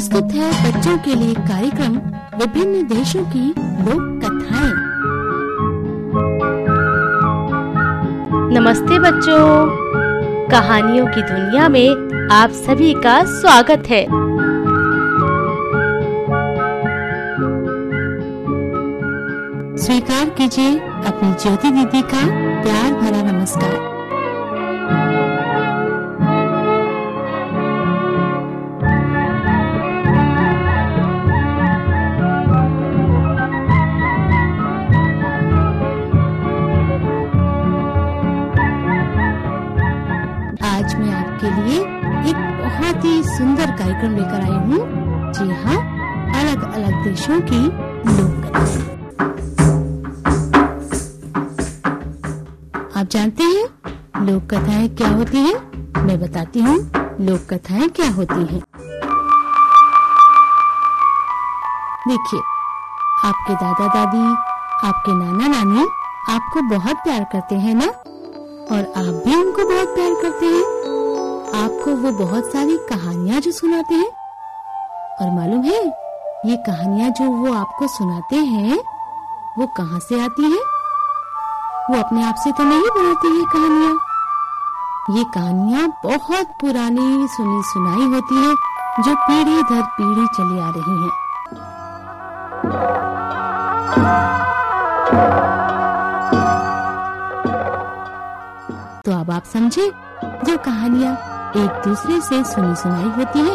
प्रस्तुत है बच्चों के लिए कार्यक्रम विभिन्न देशों की लोक कथाएँ नमस्ते बच्चों। कहानियों की दुनिया में आप सभी का स्वागत है। स्वीकार कीजिए अपनी ज्योति दीदी का प्यार भरा नमस्कार। कार्यक्रम लेकर आई हूँ जी हाँ अलग अलग देशों की लोक आप जानते हैं, लोक कथाएँ क्या होती हैं? मैं बताती हूँ, लोक कथाएँ क्या होती हैं। देखिए, आपके दादा दादी आपके नाना नानी आपको बहुत प्यार करते हैं ना और आप भी उनको बहुत प्यार करते हैं आपको वो बहुत सारी कहानियाँ जो सुनाते हैं और मालूम है, ये कहानियाँ जो वो आपको सुनाते हैं, वो कहाँ से आती हैं? वो अपने आप से तो नहीं बनाती ये कहानियाँ ये कहानियाँ बहुत पुरानी सुनी सुनाई होती है, जो पीढ़ी दर पीढ़ी चली आ रही हैं। तो अब आप समझे, जो कहानियाँ एक दूसरे से सुनी सुनाई होती है।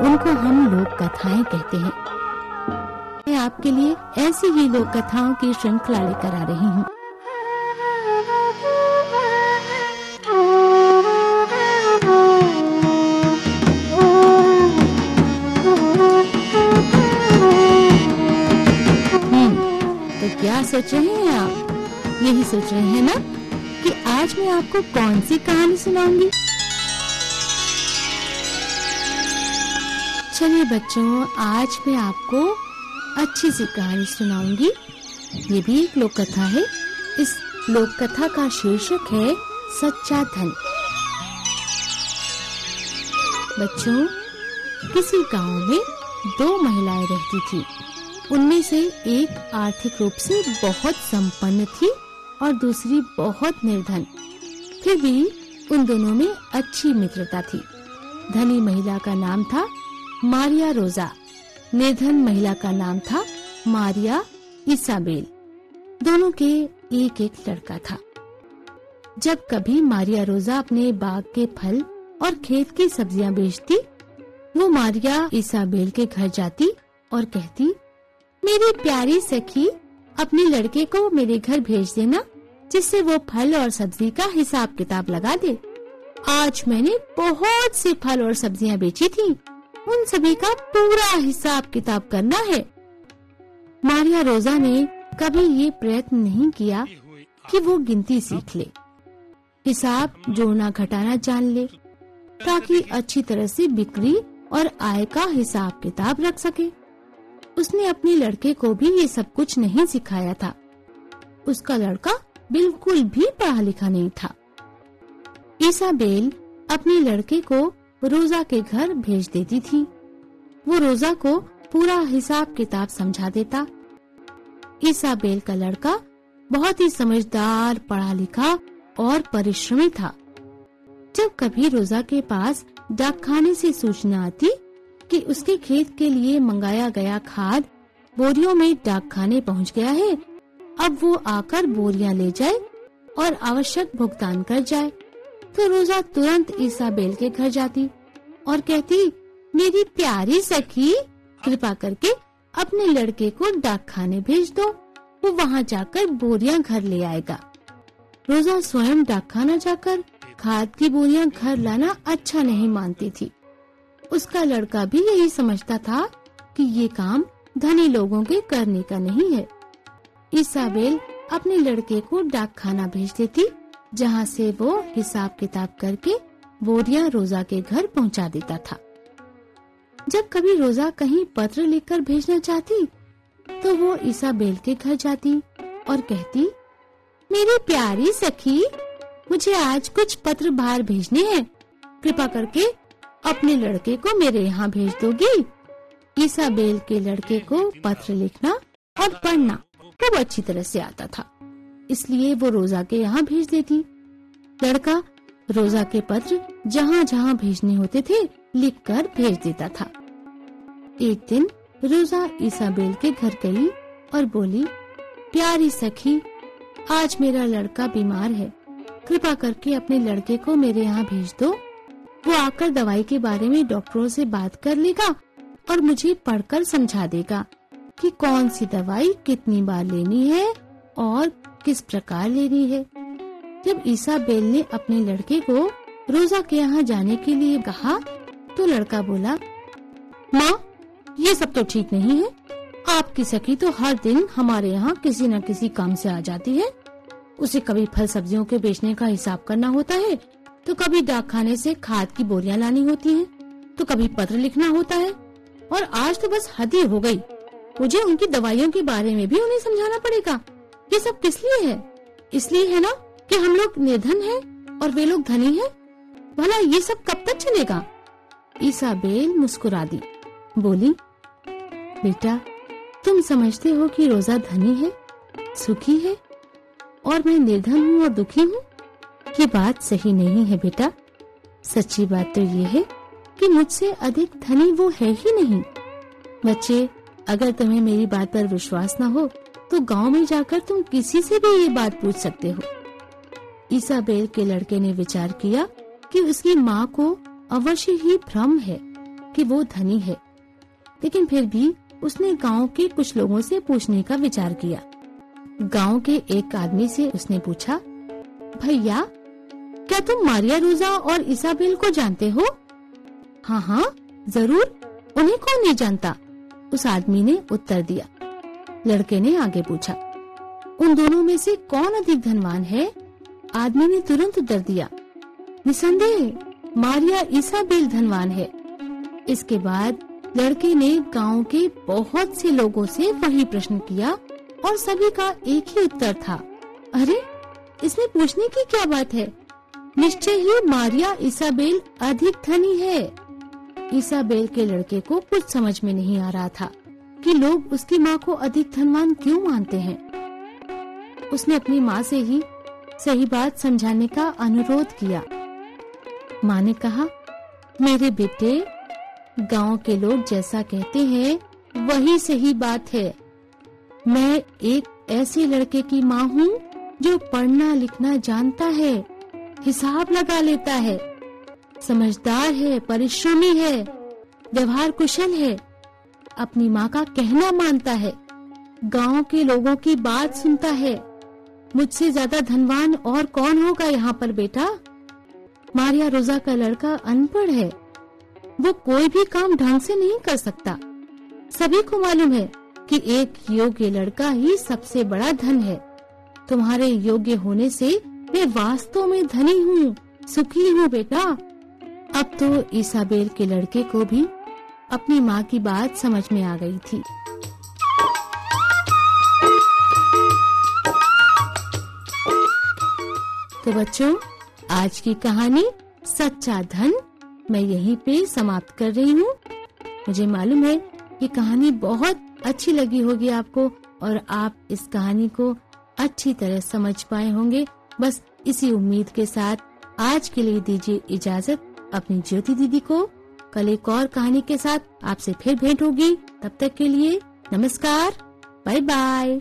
उनको हम लोक कथाएँ कहते हैं। मैं आपके लिए ऐसी ही लोक कथाओं की श्रृंखला लेकर आ रही हूँ। हम्म, तो क्या सोच रहे हैं आप? यही सोच रहे हैं ना कि आज मैं आपको कौन सी कहानी सुनाऊँगी? चलिए बच्चों, आज मैं आपको अच्छी सी कहानी सुनाऊँगी। ये भी एक लोक कथा है। इस लोक कथा का शीर्षक है, सच्चा धन। बच्चों, किसी गाँव में दो महिलाएँ रहती थी। उनमें से एक आर्थिक रूप से बहुत संपन्न थी और दूसरी बहुत निर्धन। फिर भी उन दोनों में अच्छी मित्रता थी। धनी महिला का नाम था मारिया रोजा। निर्धन महिला का नाम था मारिया इसाबेल। दोनों के एक एक लड़का था। जब कभी मारिया रोजा अपने बाग के फल और खेत की सब्ज़ियाँ बेचती, वो मारिया इसाबेल के घर जाती और कहती, मेरी प्यारी सखी, अपने लड़के को मेरे घर भेज देना, जिससे वो फल और सब्ज़ी का हिसाब किताब लगा दे। आज मैंने बहुत से फल और सब्ज़ियाँ बेची थी। उन सभी का पूरा हिसाब किताब करना है। मारिया रोजा ने कभी ये प्रयत्न नहीं किया कि वो गिनती सीख ले। हिसाब जोड़ना घटाना जान ले, ताकि अच्छी तरह से बिक्री और आय का हिसाब किताब रख सके। उसने अपने लड़के को भी ये सब कुछ नहीं सिखाया था। उसका लड़का बिल्कुल भी पढ़ा लिखा नहीं था। ईसाबेल अपने लड़के को रोजा के घर भेज देती थी। वो रोजा को पूरा हिसाब किताब समझा देता। ईसाबेल का लड़का बहुत ही समझदार पढ़ा लिखा और परिश्रमी था। जब कभी रोजा के पास डाकखाने से सूचना आती कि उसके खेत के लिए मंगाया गया खाद बोरियों में डाकखाने पहुँच गया है, अब वो आकर बोरियाँ ले जाए और आवश्यक भुगतान कर जाए। तो रोजा तुरंत ईसाबेल के घर जाती। और कहती, मेरी प्यारी सखी, कृपा करके अपने लड़के को डाक खाने भेज दो। वो वहाँ जाकर बोरियाँ घर ले आएगा। रोजा स्वयं डाक खाना जाकर खाद की बोरियाँ घर लाना अच्छा नहीं मानती थी। उसका लड़का भी यही समझता था कि ये काम धनी लोगों के करने का नहीं है। इसाबेल अपने लड़के को डाक खाना भेज देती, जहाँ से वो हिसाब किताब करके बोरिया रोजा के घर पहुँचा देता था। जब कभी रोजा कहीं पत्र लिखकर भेजना चाहती तो वो इसाबेल के घर जाती और कहती, मेरी प्यारी सखी, मुझे आज कुछ पत्र बाहर भेजने हैं। कृपा करके अपने लड़के को मेरे यहाँ भेज दोगी। ईसाबेल के लड़के को पत्र लिखना और पढ़ना खूब अच्छी तरह से आता था। इसलिए वो रोजा के यहाँ भेज देती। लड़का रोजा के पत्र जहाँ जहाँ भेजने होते थे, लिखकर भेज देता था। एक दिन रोजा ईसाबेल के घर गई और बोली, प्यारी सखी, आज मेरा लड़का बीमार है। कृपा करके अपने लड़के को मेरे यहाँ भेज दो। वो आकर दवाई के बारे में डॉक्टरों से बात कर लेगा और मुझे पढ़कर समझा देगा कि कौन सी दवाई कितनी बार लेनी है और किस प्रकार लेनी है। जब ईसा बेल ने अपने लड़के को रोजा के यहाँ जाने के लिए कहा तो लड़का बोला माँ ये सब तो ठीक नहीं है। आपकी सखी तो हर दिन हमारे यहाँ किसी न किसी काम से आ जाती है। उसे कभी फल सब्जियों के बेचने का हिसाब करना होता है तो कभी डाक खाने से खाद की बोरियाँ लानी होती हैं, तो कभी पत्र लिखना होता है। और आज तो बस हद ही हो गई। मुझे उनकी दवाइयों के बारे में भी उन्हें समझाना पड़ेगा। ये सब किस लिए है? इसलिए है ना कि हम लोग निर्धन हैं और वे लोग धनी हैं? भला ये सब कब तक चलेगा? ईसाबेल मुस्कुरा दी। बोली, बेटा, तुम समझते हो कि रोजा धनी है, सुखी है, और मैं निर्धन हूँ और दुखी हूँ? ये बात सही नहीं है बेटा। सच्ची बात तो ये है कि मुझसे अधिक धनी वो है ही नहीं। बच्चे, अगर तुम्हें मेरी बात पर विश्वास न हो तो गाँव में जाकर तुम किसी से भी ये बात पूछ सकते हो। ईसाबेल के लड़के ने विचार किया कि उसकी माँ को अवश्य ही भ्रम है कि वो धनी है। लेकिन फिर भी उसने गाँव के कुछ लोगों से पूछने का विचार किया। गाँव के एक आदमी से उसने पूछा, भैया, क्या तुम मारिया रोजा और इसाबेल को जानते हो? हाँ हाँ ज़रूर, उन्हें कौन नहीं जानता? उस आदमी ने उत्तर दिया। लड़के ने आगे पूछा, उन दोनों में से कौन अधिक धनवान है? आदमी ने तुरंत उत्तर दिया। निसंदेह, मारिया ईसाबेल धनवान है। इसके बाद लड़के ने गाँव के बहुत से लोगों से वही प्रश्न किया और सभी का एक ही उत्तर था। अरे, इसमें पूछने की क्या बात है? निश्चय ही मारिया इसाबेल अधिक धनी है। इसाबेल के लड़के को कुछ समझ में नहीं आ रहा था कि लोग उसकी माँ को अधिक धनवान क्यों मानते हैं। उसने अपनी माँ से ही सही बात समझाने का अनुरोध किया। माँ ने कहा, मेरे बेटे, गाँव के लोग जैसा कहते हैं, वही सही बात है। मैं एक ऐसे लड़के की माँ हूँ, जो पढ़ना लिखना जानता है, हिसाब लगा लेता है। समझदार है, परिश्रमी है, व्यवहार कुशल है। अपनी माँ का कहना मानता है। गाँव के लोगों की बात सुनता है। मुझसे ज़्यादा धनवान और कौन होगा यहाँ पर बेटा? मारिया रोजा का लड़का अनपढ़ है। वो कोई भी काम ढंग से नहीं कर सकता। सभी को मालूम है कि एक योग्य लड़का ही सबसे बड़ा धन है। तुम्हारे योग्य होने से मैं वास्तव में धनी हूँ, सुखी हूँ बेटा। अब तो ईसाबेल के लड़के को भी अपनी माँ की बात समझ में आ गई थी। तो बच्चों, आज की कहानी, सच्चा धन, मैं यहीं पे समाप्त कर रही हूँ। मुझे मालूम है ये कहानी बहुत अच्छी लगी होगी आपको और आप इस कहानी को अच्छी तरह समझ पाए होंगे। बस इसी उम्मीद के साथ आज के लिए दीजिए इजाज़त अपनी ज्योति दीदी को। कल एक और कहानी के साथ आपसे फिर भेंट होगी। तब तक के लिए नमस्कार बाय बाय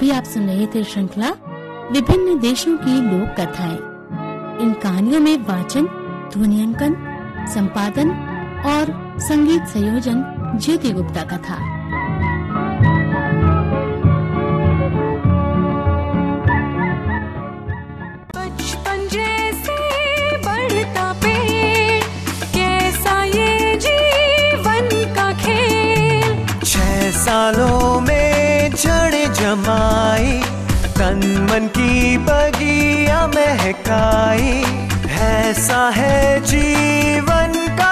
अभी आप सुन रहे थे श्रृंखला, विभिन्न देशों की लोक कथाएँ। इन कहानियों में वाचन ध्वनियांकन संपादन और संगीत संयोजन ज्योति गुप्ता का था। मन की बगिया महकाई ऐसा है जीवन का